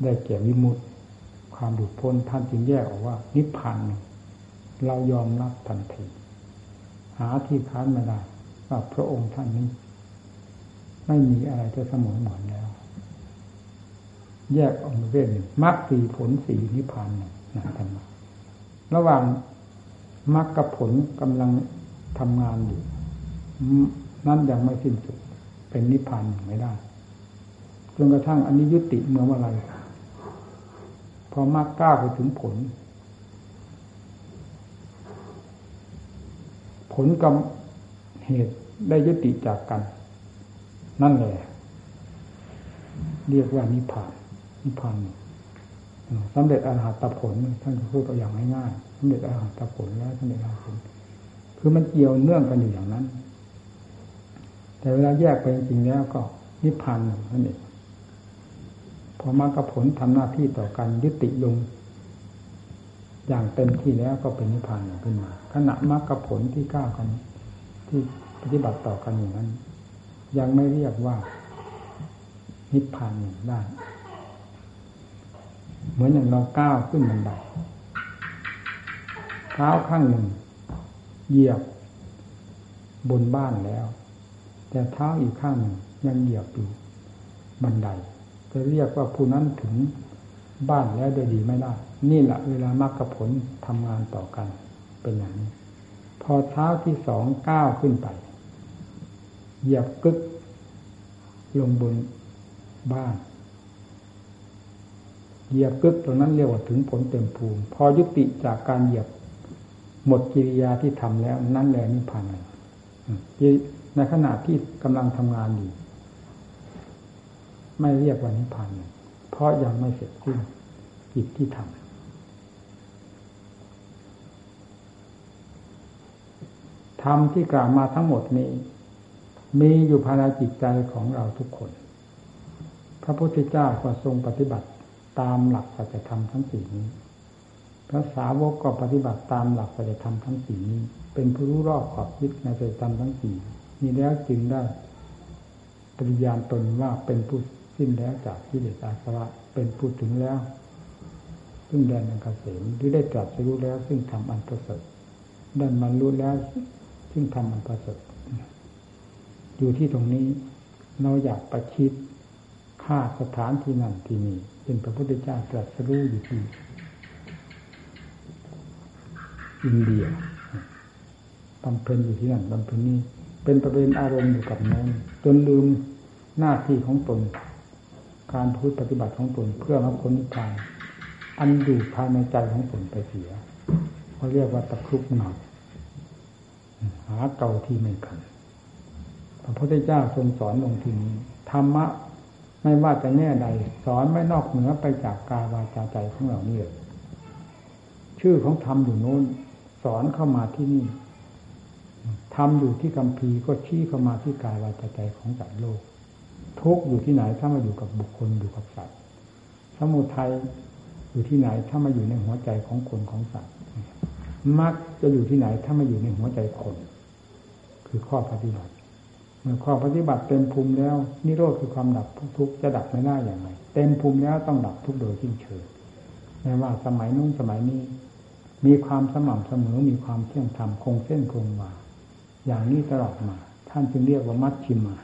ได้แก่วิมุตติ ความหลุดพ้นท่านจึงแยกออกว่า นิพพานเรายอมรับทันทีหาที่ค้านไม่ได้ว่าพระองค์ท่านนี้ ไม่มีอะไรจะเสมอเหมือนแล้ว แยกออกมาเรื่องมรรคสีผลสีนิพพานนะท่านระหว่างมรรคกับผลกำลังทำงานอยู่นั่นยังไม่สิ้นสุด เป็นนิพพานไม่ได้จนกระทั่งอันนี้ยุติเมื่อวันไร พอมากก้าวไปถึงผล ผลกับเหตุได้ยุติจากกัน นั่นแหละ เรียกว่านิพพาน นิพพานสำเร็จอรหัตผลท่านพูดตัวอย่างง่ายๆสำเร็จอรหัตผลแล้วสำเร็จอรหัตผล คือมันเกี่ยวเนื่องกันอยู่อย่างนั้น แต่เวลาแยกไปจริงๆแล้วก็นิพพานนั่นเอง พอมรรคผลทำหน้าที่ต่อกันยุติลง อย่างเต็มที่แล้วก็เป็นนิพพานขึ้นมา ขณะมรรคผลที่ก้าวกัน ที่ปฏิบัติต่อกันอย่างนั้น ยังไม่เรียกว่า นิพพานได้ เหมือนอย่างเราก้าวขึ้นบันไดเท้าข้างหนึ่ง เหยียบบนบ้านแล้ว แต่เท้าอีกข้างหนึ่งยังเหยียบอยู่บันได จะเรียกว่าผู้นั้นถึงบ้านแล้วโดยดีไม่ได้ นี่แหละเวลามรรคผลทำงานต่อกันเป็นอย่างนี้ พอเท้าที่สองก้าวขึ้นไป เหยียบกึก ลงบนบ้าน เหยียบกึกตรงนั้นเรียกว่าถึงผลเต็มภูมิ พอยุติจากการเหยียบหมดกิริยาที่ทำแล้ว นั่นแหละนิพพานในขณะที่กำลังทำงานอยู่ ไม่เรียกว่านิพพานเพราะยังไม่เสร็จสิ้นกิจที่ทำธรรมที่กล่าวมาทั้งหมดนี้ มีอยู่ภายในจิตใจของเราทุกคน พระพุทธเจ้าก็ทรงปฏิบัติตามหลักสัจธรรมทั้งสี่นี้ พระสาวกก็ปฏิบัติตามหลักสัจธรรมทั้งสี่นี้ เป็นผู้รู้รอบขอบคิดในสัจธรรมทั้งสี่มีแล้วจึงได้ปริญาณตนว่าเป็นผู้ สิ้นแล้วจากที่เดชอาสวะเป็นพูดถึงแล้ว ซึ่งแดนอันเกษมหรือได้ตรัสรู้แล้ว ซึ่งทำอันประเสริฐได้มันรู้แล้ว ซึ่งทำอันประเสริฐอยู่ที่ตรงนี้เราอยากประชิดค่าสถานที่นั่นที่นี่เป็นพระพุทธเจ้าตรัสรู้อยู่ที่อินเดียบำเพ็ญอยู่ที่นั่นบำเพ็ญนี้เป็นประเด็นอารมณ์อยู่กับนั้นจนลืมหน้าที่ของตน การพูดปฏิบัติของตนเพื่อมรรคผลนิพพานอันอยู่ภายในใจของตนไปเสียเขาเรียกว่าตะครุบหนักหาเก่าที่ไม่ขันพระพุทธเจ้าทรงสอนลงทีนี้ธรรมะไม่ว่าจะแง่ใด สอนไม่นอกเหนือไปจากกายวาจาใจของเราเนี่ยชื่อของธรรมอยู่โน้น สอนเข้ามาที่นี่ทำอยู่ที่กัมพีก็ชี้เข้ามาที่กายวาจาใจของสัตว์โลก ทุกอยู่ที่ไหนถ้ามาอยู่กับบุคคลอยู่กับสัตว์สมุทัยอยู่ที่ไหนถ้ามาอยู่ในหัวใจของคนของสัตว์มรรคจะอยู่ที่ไหนถ้ามาอยู่ในหัวใจคน คือข้อปฏิบัติเมื่อข้อปฏิบัติเต็มภูมิแล้ว นิโรธคือความดับทุกข์จะดับไม่ได้อย่างไรเต็มภูมิแล้วต้องดับทุกข์โดยสิ้นเชิงไม่ว่าสมัยนู้นสมัยนี้ มีความสม่ำเสมอมีความเที่ยงธรรมคงเส้นคงวาอย่างนี้ตลอดมา ท่านจึงเรียกว่ามัชชิมา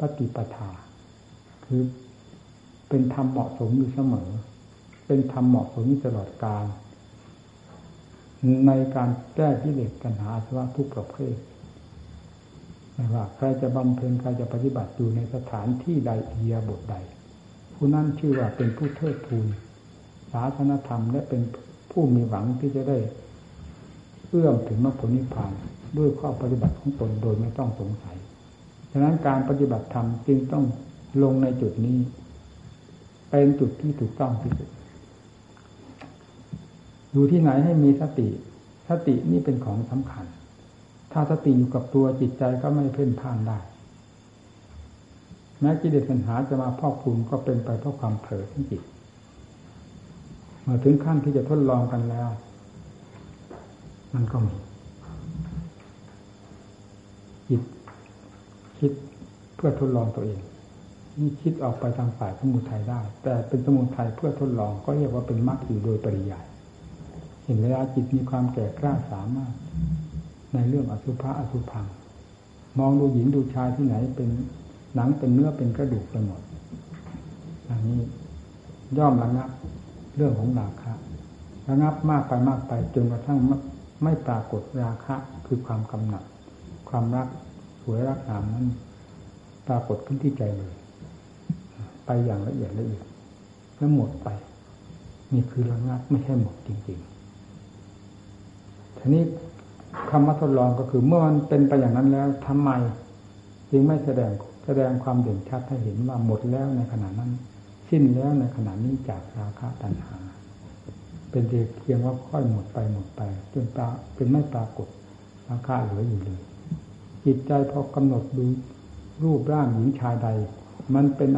ปฏิปทา คือเป็นธรรมเหมาะสมอยู่เสมอ เป็นธรรมเหมาะสมอยู่ตลอดกาลในการแก้ที่เด็กปัญหาสวะทุกประเภทไม่ว่าใครจะบำเพ็ญใครจะปฏิบัติอยู่ในสถานที่ใดเอียบทใด ผู้นั้นชื่อว่าเป็นผู้เทิดทูนศาสนธรรมและเป็นผู้มีหวังที่จะได้เอื้อมถึงมรรคผลนิพพานด้วยข้อปฏิบัติของตนโดยไม่ต้องสงสัย ฉะนั้นการปฏิบัติธรรมจึงต้องลงในจุดนี้ เป็นจุดที่ถูกต้องที่สุดอยู่ที่ไหนให้มีสติ สตินี่เป็นของสำคัญ ถ้าสติอยู่กับตัวจิตใจก็ไม่เพ่นพ่านได้แม้กิเลสปัญหาจะมาพอกพูนก็เป็นไปเพราะความเผลอของจิตเมื่อถึงขั้นที่จะทดลองกันแล้ว มันก็มีจิต คิดเพื่อทดลองตัวเอง นี่คิดออกไปทางฝ่ายสมุทัยได้ แต่เป็นสมุทัยเพื่อทดลองก็เรียกว่าเป็นมรรคอยู่โดยปริยาย เห็นเวลาจิตมีความแก่กล้าสามารถ ในเรื่องอสุภะอสุพัง มองดูหญิงดูชายที่ไหนเป็นหนังเป็นเนื้อเป็นกระดูกไปหมดอันนี้ย่อมระงับเรื่องของราคะระงับมากไปมากไปจนกระทั่งไม่ปรากฏราคะ คือความกำหนัด ความรัก วยรักงามนั้นปรากฏขึ้นที่ใจเลย ไปอย่างละเอียดละเอียดแล้วหมดไป นี่คือระงับไม่ใช่หมดจริงๆทีนี้คำว่าทดลองก็คือเมื่อมันเป็นไปอย่างนั้นแล้วทำไม จึงไม่แสดงแสดงความเด่นชัดให้เห็นว่าหมดแล้วในขณะนั้น สิ้นแล้วในขณะนี้จากราคะตัณหา เป็นเพียงว่าค่อยหมดไปหมดไป จนตาเป็นไม่ปรากฏราคาเหลืออยู่เลย จิตใจพอกำหนดดูรูปร่างหญิงชายใด มันเป็น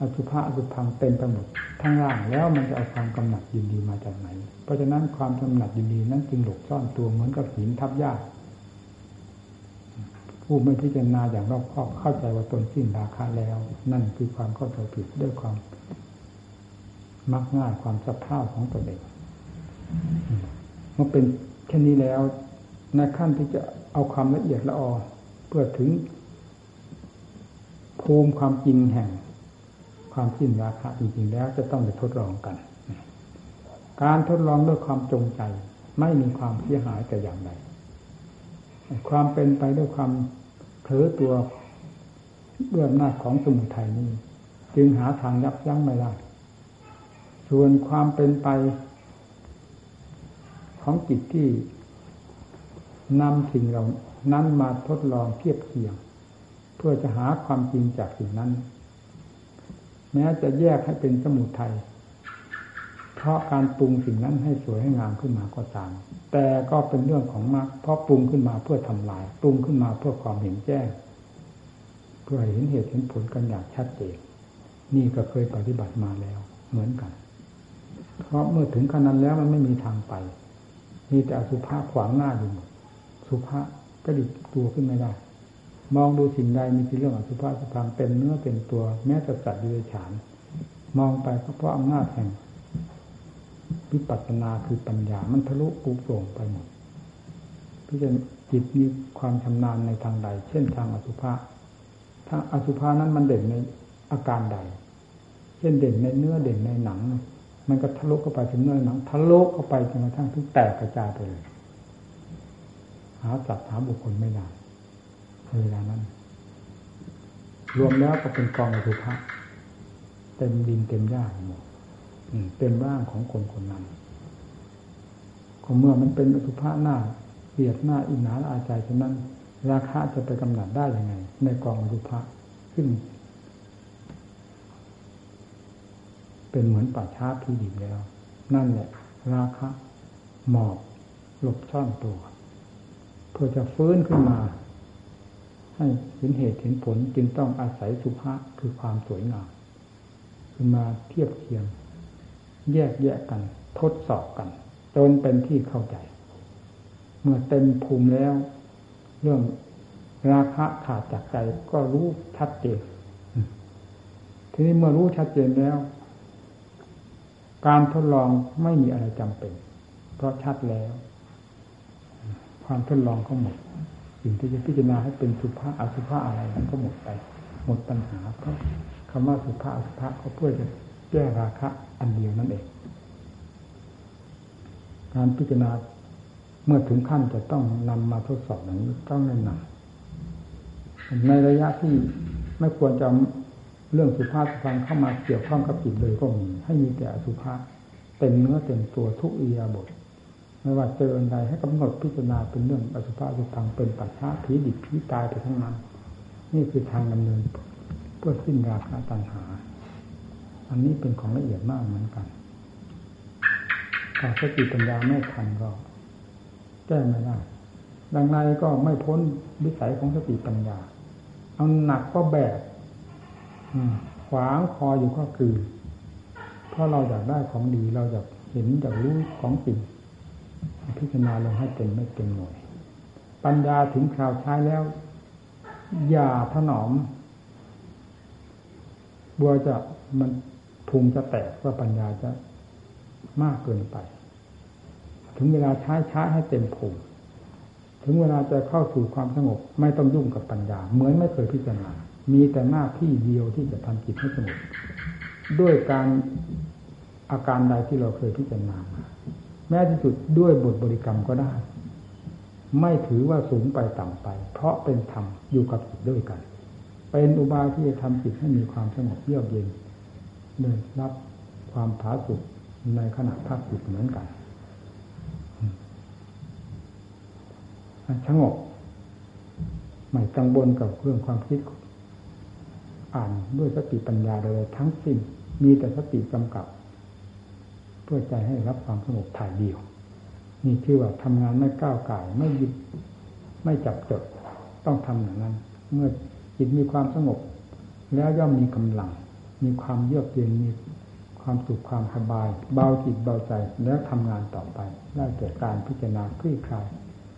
อสุภะอสุพังเต็มไปหมดทั้งร่างแล้วมันจะเอาความกำหนัดยินดีมาจากไหน เพราะฉะนั้นความกำหนัดยินดีนั้นจึงหลบซ่อนตัวเหมือนกับหินทับหญ้าผู้ไม่พิจารณาอย่างรอบคอบเข้าใจว่าตนสิ้นราคาแล้ว นั่นคือความเข้าใจผิดด้วยความมักง่ายความสะเพร่าของตัวเองเมื่อเป็นเช่นนี้แล้วในขั้นที่จะ เอาความละเอียดละออเพื่อถึง ภูมิความจริงแห่ง ความสิ้นราคาจริงๆแล้ว จะต้องไปทดลองกัน การทดลองด้วยความจงใจ ไม่มีความเสียหายแต่อย่างใดความเป็นไปด้วยความเผลอตัวด้วยอำนาจของสมุทัยนี้ จึงหาทางยับยั้งไม่ได้ ส่วนความเป็นไปของจิตที่ นำสิ่งเหล่านั้นมาทดลองเทียบเคียง เพื่อจะหาความจริงจากสิ่งนั้น แม้จะแยกให้เป็นสมุทัยเพราะการปรุงสิ่งนั้นให้สวยให้งามขึ้นมาก็ตามแต่ก็เป็นเรื่องของมรรคเพราะปรุงขึ้นมาเพื่อทำลาย ปรุงขึ้นมาเพื่อความเห็นแจ้ง เพื่อเห็นเหตุเห็นผลกันอย่างชัดเจนนี่ก็เคยปฏิบัติมาแล้วเหมือนกัน เพราะเมื่อถึงขนาดแล้วมันไม่มีทางไป มีแต่สุภาพขวางหน้าอยู่ สุภาพก็ดิตัวขึ้นไม่ได้ มองดูสิ่งใดมีที่เรื่องอสุภาพสุภางเป็นเนื้อเป็นตัว แม้แต่สัตว์ดิเรกชันมองไปก็เพราะอำนาจแห่งวิปัสสนาคือปัญญา มันทะลุปูโปร่งไปหมดพิจารณาจิตมีความชำนาญในทางใด เช่นทางอสุภะถ้าอสุภานั้นมันเด่นในอาการใด เช่นเด่นในเนื้อเด่นในหนัง มันก็ทะลุเข้าไปถึงเนื้อหนัง ทะลุเข้าไปจนกระทั่งทุกแตกกระจายไปเลยาสัตว์หาบุคคลไม่ได้เวลานั้น รวมแล้วก็เป็นกองอสุภะเต็มดินเต็มหญ้าหมดเต็มร่างของคนคนนั้นก็เมื่อมันเป็นอสุภะหน้าเบียดหน้าอินหนาอาใจฉะนั้น ราคาจะไปกำหนดได้ยังไง ในกองอสุภะขึ้น เป็นเหมือนป่าช้าที่ดิบแล้ว นั่นแหละ ราคะหมอบหลบซ่อนตัว เพื่อจะฟื้นขึ้นมา ให้เห็นเหตุเห็นผลจึงต้องอาศัยสุภาษคือความสวยงามขึ้นมาเทียบเทียง แยกแยกกัน ทดสอบกัน จนเป็นที่เข้าใจ เมื่อเต็มภูมิแล้ว เรื่องราคะขาดจากใจก็รู้ชัดเจนทีนี้เมื่อรู้ชัดเจนแล้ว การทดลองไม่มีอะไรจำเป็น เพราะชัดแล้ว ความทดลองก็หมดสิ่งที่จะพิจารณาให้เป็นสุภาอสุภาอะไรนั้นก็หมดไป หมดปัญหาเพราะคำว่าสุภาอสุภาก็เพื่อจะแก้ราคะอันเดียวนั่นเอง การพิจารณาเมื่อถึงขั้นจะต้องนำมาทดสอบอย่างนี้ต้องแนะนำในระยะที่ไม่ควรจะเรื่องสุภาพสุภาพเข้ามาเกี่ยวข้องกับจิตเลยก็มีให้มีแต่อสุภาพเต็มเนื้อเต็มตัวทุกอียาบท ไม่ว่าเจออันใดให้กำหนดพิจารณาเป็นเรื่องอสุภะสุพังเป็นปัจฉาผีดิบผีตายไปทั้งนั้น นี่คือทางดำเนินเพื่อสิ้นราคาตัณหา อันนี้เป็นของละเอียดมากเหมือนกันถ้าสติปัญญาไม่ทันก็แก้ไม่ได้ดังนั้นก็ไม่พ้นวิสัยของสติปัญญา เอาหนักก็แบกขวางคออยู่ก็คือ เพราะเราอยากได้ของดีเราอยากเห็นอยากรู้ของจริง พิจารณาลงให้เต็มไม่เต็มหน่วย ปัญญาถึงคราวใช้แล้ว อย่าถนอมบัวจะมันพุงจะแตกว่าปัญญาจะมากเกินไป ถึงเวลาใช้ใช้ให้เต็มพุงถึงเวลาจะเข้าสู่ความสงบ ไม่ต้องยุ่งกับปัญญา เหมือนไม่เคยพิจารณา มีแต่หน้าที่เดียวที่จะทำจิตให้สงบด้วยการอาการใดที่เราเคยพิจารณามา แม้ที่สุดด้วยบทบริกรรมก็ได้ ไม่ถือว่าสูงไปต่ำไป เพราะเป็นธรรมอยู่กับจิตด้วยกัน เป็นอุบายที่จะทำจิตให้มีความสงบเยือกเย็นเดินรับความผาสุกในขณะพักจิตเหมือนกันสงบไม่กังวลกับเรื่องความคิด อ่านด้วยสติปัญญาเลยทั้งสิ้นมีแต่สติกำกับ เพื่อใจให้รับความสงบถ่ายเดียว นี่คือว่าทำงานไม่ก้าวไก่ไม่ยึดไม่จับจดต้องทำอย่างนั้น เมื่อจิตมีความสงบ แล้วย่อมมีกำลัง มีความเยือกเย็นมีความสุขความสบาย เบาจิตเบาใจแล้วทำงานต่อไป ได้แก่การพิจารณาคลี่คลาย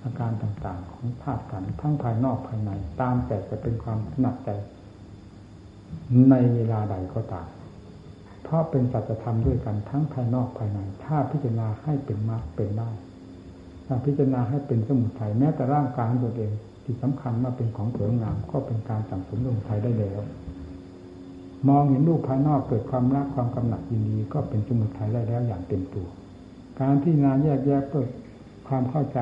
อาการต่างๆ ของธาตุขันทั้งภายนอกภายใน ตามแต่จะเป็นความถนัดใจ ในเวลาใดก็ตาม เพราะเป็นสัจธรรมด้วยกันทั้งภายนอกภายใน ถ้าพิจารณาให้เป็นมรรคเป็นได้ ถ้าพิจารณาให้เป็นสมุทัยแม้แต่ร่างกายตัวเองที่สำคัญมาเป็นของสวยงามก็เป็นการสั่งสมสมุทัยได้แล้ว มองเห็นรูปภายนอกเกิดความรักความกำหนัดยินดีก็เป็นสมุทัยได้แล้วอย่างเต็มตัว การที่งานแยกแยะเพื่อความเข้าใจ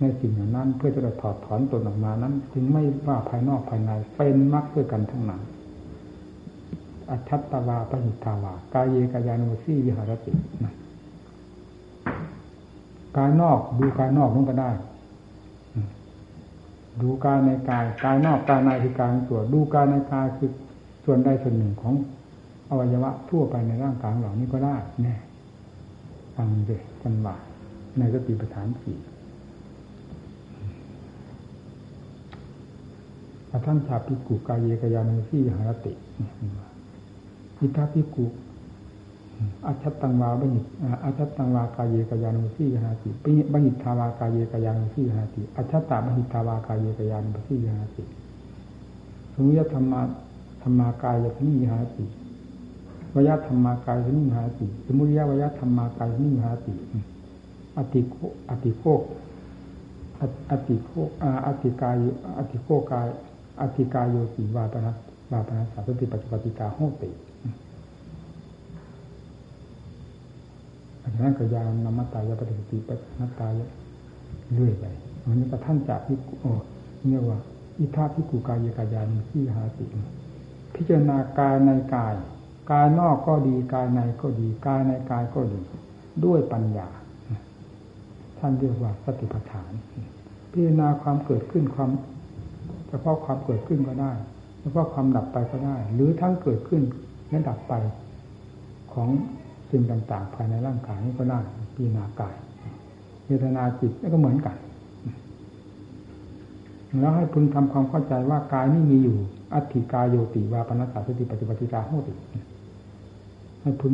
ในสิ่งเหล่านั้น เพื่อจะถอดถอนตนออกมานั้น จึงไม่ว่าภายนอกภายในเป็นมรรคด้วยกันทั้งนั้น อัชัตตวาปหิทาวากายเยกายานุสีวิหารติกายนอกดูกายนอกนั่นก็ได้ ดูกายในกายกายนอกกายในคือกายตัวดูกายในกายคือส่วนใดส่วนหนึ่งของอวัยวะทั่วไปในร่างกายเหล่านี้ก็ได้แน่ฟังเลยกันว่าในสติปัฏฐานสี่ท่านชาปิกุกายเยกายานุสีวิหารติเนี่ย อิทัพิกุอาชัตตังวาบัญิตอาชัตตังวากายเยกยานุสีหาติปิบัญิตทาวากายเยกยานุสีหาติอาชัตตาบัญิตทาวากายเยกยานุสีหาติสมุยธรรมาธรรมากายยนิหาติวยธรรมากายสนิหาติสมุริยวยธรรมากายสนิหาติอติโคอติโคอติโคอติกายอติโคกายอติกายโยติวาปนัสวาปนัสสัพติปัจจุปติกาโหติ อันนั้นก็ยานนามตายปฏิสติปัจนตายเรื่อยไปอันนี้ก็ท่านจากที่โอ้เนี่ยว่า อิทาพิกุกายกายานิที่หาติพิจารณากายในกาย กายนอกก็ดีกายในก็ดีกายในกายก็ดี ด้วยปัญญา ท่านเรียกว่าสติปัฏฐาน พิจารณาความเกิดขึ้นความเฉพาะความเกิดขึ้นก็ได้เฉพาะความดับไปก็ได้ หรือทั้งเกิดขึ้นและดับไปของ สิ่งต่างๆ ภายในร่างกายนี้ก็ได้พิจารณากายเวทนาจิตก็เหมือนกัน แล้วให้พึงทำความเข้าใจว่ากายนี่มีอยู่ อัตถิกายโยติวาปนัสสาสติ ปฏิปฏิกาโหติให้พึง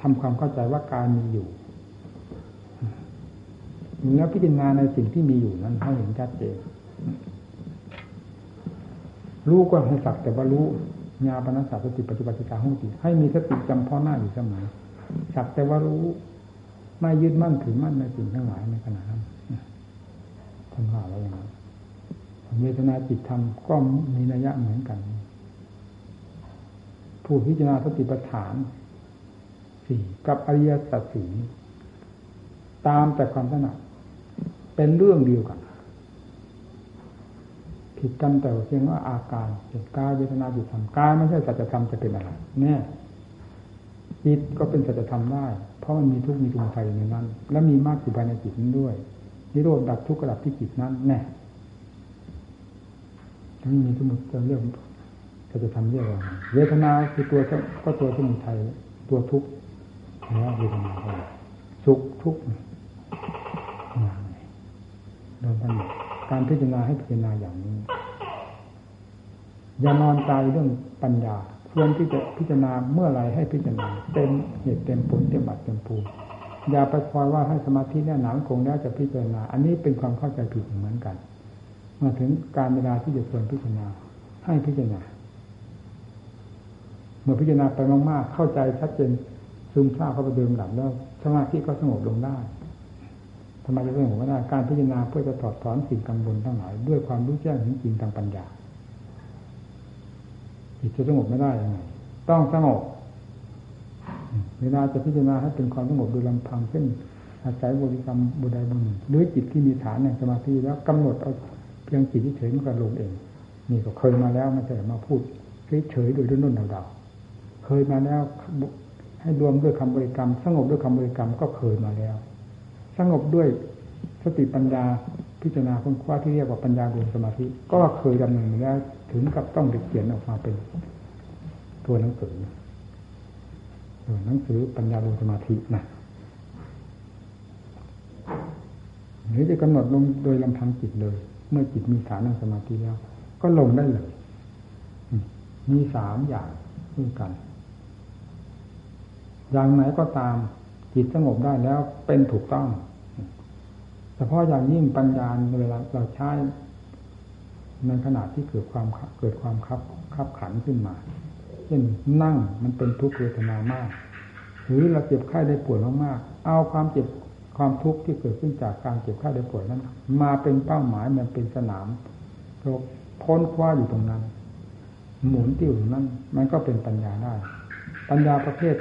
ทำความเข้าใจว่ากายมีอยู่ แล้วพิจารณาในสิ่งที่มีอยู่นั้นให้เห็นชัดเจนรู้ก็ให้สักแต่ว่ารู้ญาปนัสสาสติปฏิปฏิกาโหติให้มีสติจำเพ่อหน้าอยู่เสมอ สักแต่ว่ารู้ ไม่ยึดมั่นถือมั่นในสิ่งทั้งหลายในขณะนั้นทำว่าอะไรอย่างนั้นเวทนาจิตธรรมก็มีนัยยะเหมือนกัน ผู้พิจารณาสติปัฏฐานสี่กับอริยสัจสี่ตามแต่ความถนัดเป็นเรื่องเดียวกันผิดกันแต่เพียงว่าอาการเห็นกายเวทนาจิตธรรมกายไม่ใช่สัจธรรมจะเป็นอะไรเนี่ย จิตก็เป็นสัจธรรมได้ เพราะมันมีทุกมีสมุทัยอยู่ในนั้น และมีมากอยู่ภายในจิตนั้นด้วย นิโรธดับทุกข์ดับที่จิตนั้นแน่ทั้งมีสมุทัยเรื่องสัจธรรมเรียกว่าเวทนาคือตัวก็ตัวสมุทัยตัวทุกข์แล้วเวทนาสุขทุกข์โดยทั้งการพิจารณาให้พิจารณาอย่างนี้อย่านอนใจเรื่องปัญญา ควรที่จะพิจารณาเมื่อไรให้พิจารณาเต็มเหตุเต็มผลเต็มบัตรเต็มปูอย่าไปคอยว่าให้สมาธิแน่หนาคงแล้วจะพิจารณา อันนี้เป็นความเข้าใจผิดเหมือนกันมาถึงการเวลาที่จะควรพิจารณา ให้พิจารณา เมื่อพิจารณาไปมากๆเข้าใจชัดเจนซึมซาบเข้าไปเดิมหลับแล้วสมาธิก็สงบลงได้ทำไมจะสงบไม่ได้การพิจารณาเพื่อจะถอดถอนสิ่งกังวลทั้งหลายด้วยความรู้แจ้งจริงทางปัญญา จิตจะสงบไม่ได้ยังไงต้องสงบเวลาจะพิจารณาให้เป็นความสงบโดยลำพังเช่นอาศัยบริกรรมบุใดบุญหนึ่งหรือจิตที่มีฐานในสมาธิแล้วกำหนดเอาเพียงจิตที่เฉยมันก็ลงเอง นี่ก็เคยมาแล้วไม่ใช่มาพูดเฉยๆโดยรุ่นๆเดาๆเคยมาแล้วให้รวมด้วยคำบริกรรม สงบด้วยคำบริกรรมก็เคยมาแล้ว สงบด้วยสติปัญญาพิจารณาค้นคว้าที่เรียกว่าปัญญาดวงสมาธิ ก็เคยดำเนินมาแล้ว ถึงกับต้องไปเขียนออกมาเป็นตัวหนังสือหนังสือปัญญาดวงสมาธินะหรือจะกำหนดลงโดยลำพังจิตเลย เมื่อจิตมีฐานนั่งสมาธิแล้ว ก็ลงได้เลย มีสามอย่างด้วยกัน อย่างไหนก็ตามจิตสงบได้แล้วเป็นถูกต้องเฉพาะอย่างยิ่งปัญญาเวลาเราใช้ ในขณะที่เกิดความเกิดความคับคับขันขึ้นมาเช่นนั่งมันเป็นทุกขเวทนามาก หรือเราเจ็บไข้ได้ป่วยมากๆเอาความเจ็บความทุกข์ที่เกิดขึ้นจากการเจ็บไข้ได้ป่วยนั้น มาเป็นเป้าหมายมันเป็นสนามเราพ้นคว้าอยู่ตรงนั้น หมุนติ้วตรงนั้น มันก็เป็นปัญญาได้ปัญญาประเภท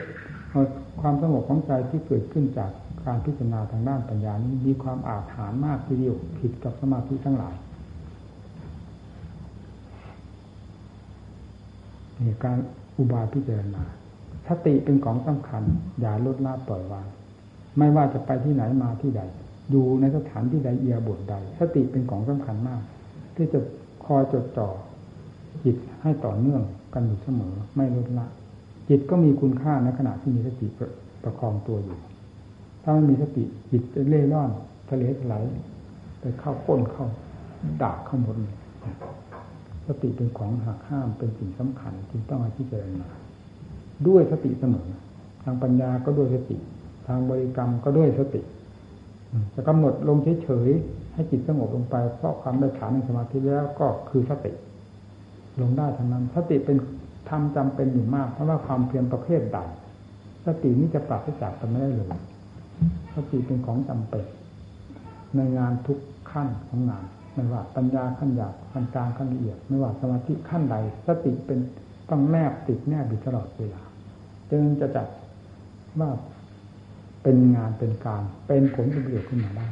ความสงบของใจที่เกิดขึ้นจากการพิจารณาทางด้านปัญญานี้มีความอาถรรพ์มากทีเดียวผิดกับสมาธิทั้งหลาย นี่การอุบายพิจารณาสติเป็นของสำคัญ อย่าลดละปล่อยวาง ไม่ว่าจะไปที่ไหนมาที่ใด อยู่ในสถานที่ใดเอียบทใด สติเป็นของสำคัญมาก ที่จะคอยจดจ่อจิตให้ต่อเนื่องกันอยู่เสมอ ไม่ลดละ จิตก็มีคุณค่าในขณะที่มีสติประคองตัวอยู่ ถ้าไม่มีสติจิตจะเล่ร่อนทะเลถลายไปเข้าก้นเข้าด่าเข้าหมด สติเป็นของหักห้ามเป็นสิ่งสำคัญจึงต้องมาพิจารณาด้วยสติเสมอทางปัญญาก็ด้วยสติ ทางบริกรรมก็ด้วยสติจะกำหนดลงเฉยๆให้จิตสงบลงไป เพราะความได้ฐานในสมาธิแล้วก็คือสติ ลงได้ทั้งนั้นสติเป็นทำจำเป็นอยู่มาก เพราะว่าความเพียรประเภทใดสตินี้จะปราศจากกันไม่ได้เลยสติเป็นของจำเป็นในงานทุกขั้นของงาน ไม่ว่าปัญญาขั้นหยาบขั้นกลางขั้นละเอียด ไม่ว่าสมาธิขั้นใดสติเป็นต้องแนบติดแนบอยู่ตลอดเวลาจึงจะจัดว่าเป็นงานเป็นการเป็นผลประโยชน์ขึ้นมาได้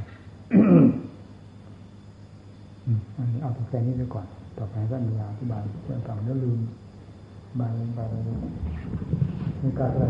มันเอาแค่นี้ไปก่อน ต่อไปก็มีอธิบายเรื่องต่างๆแล้วลืมบางบางในการอะไร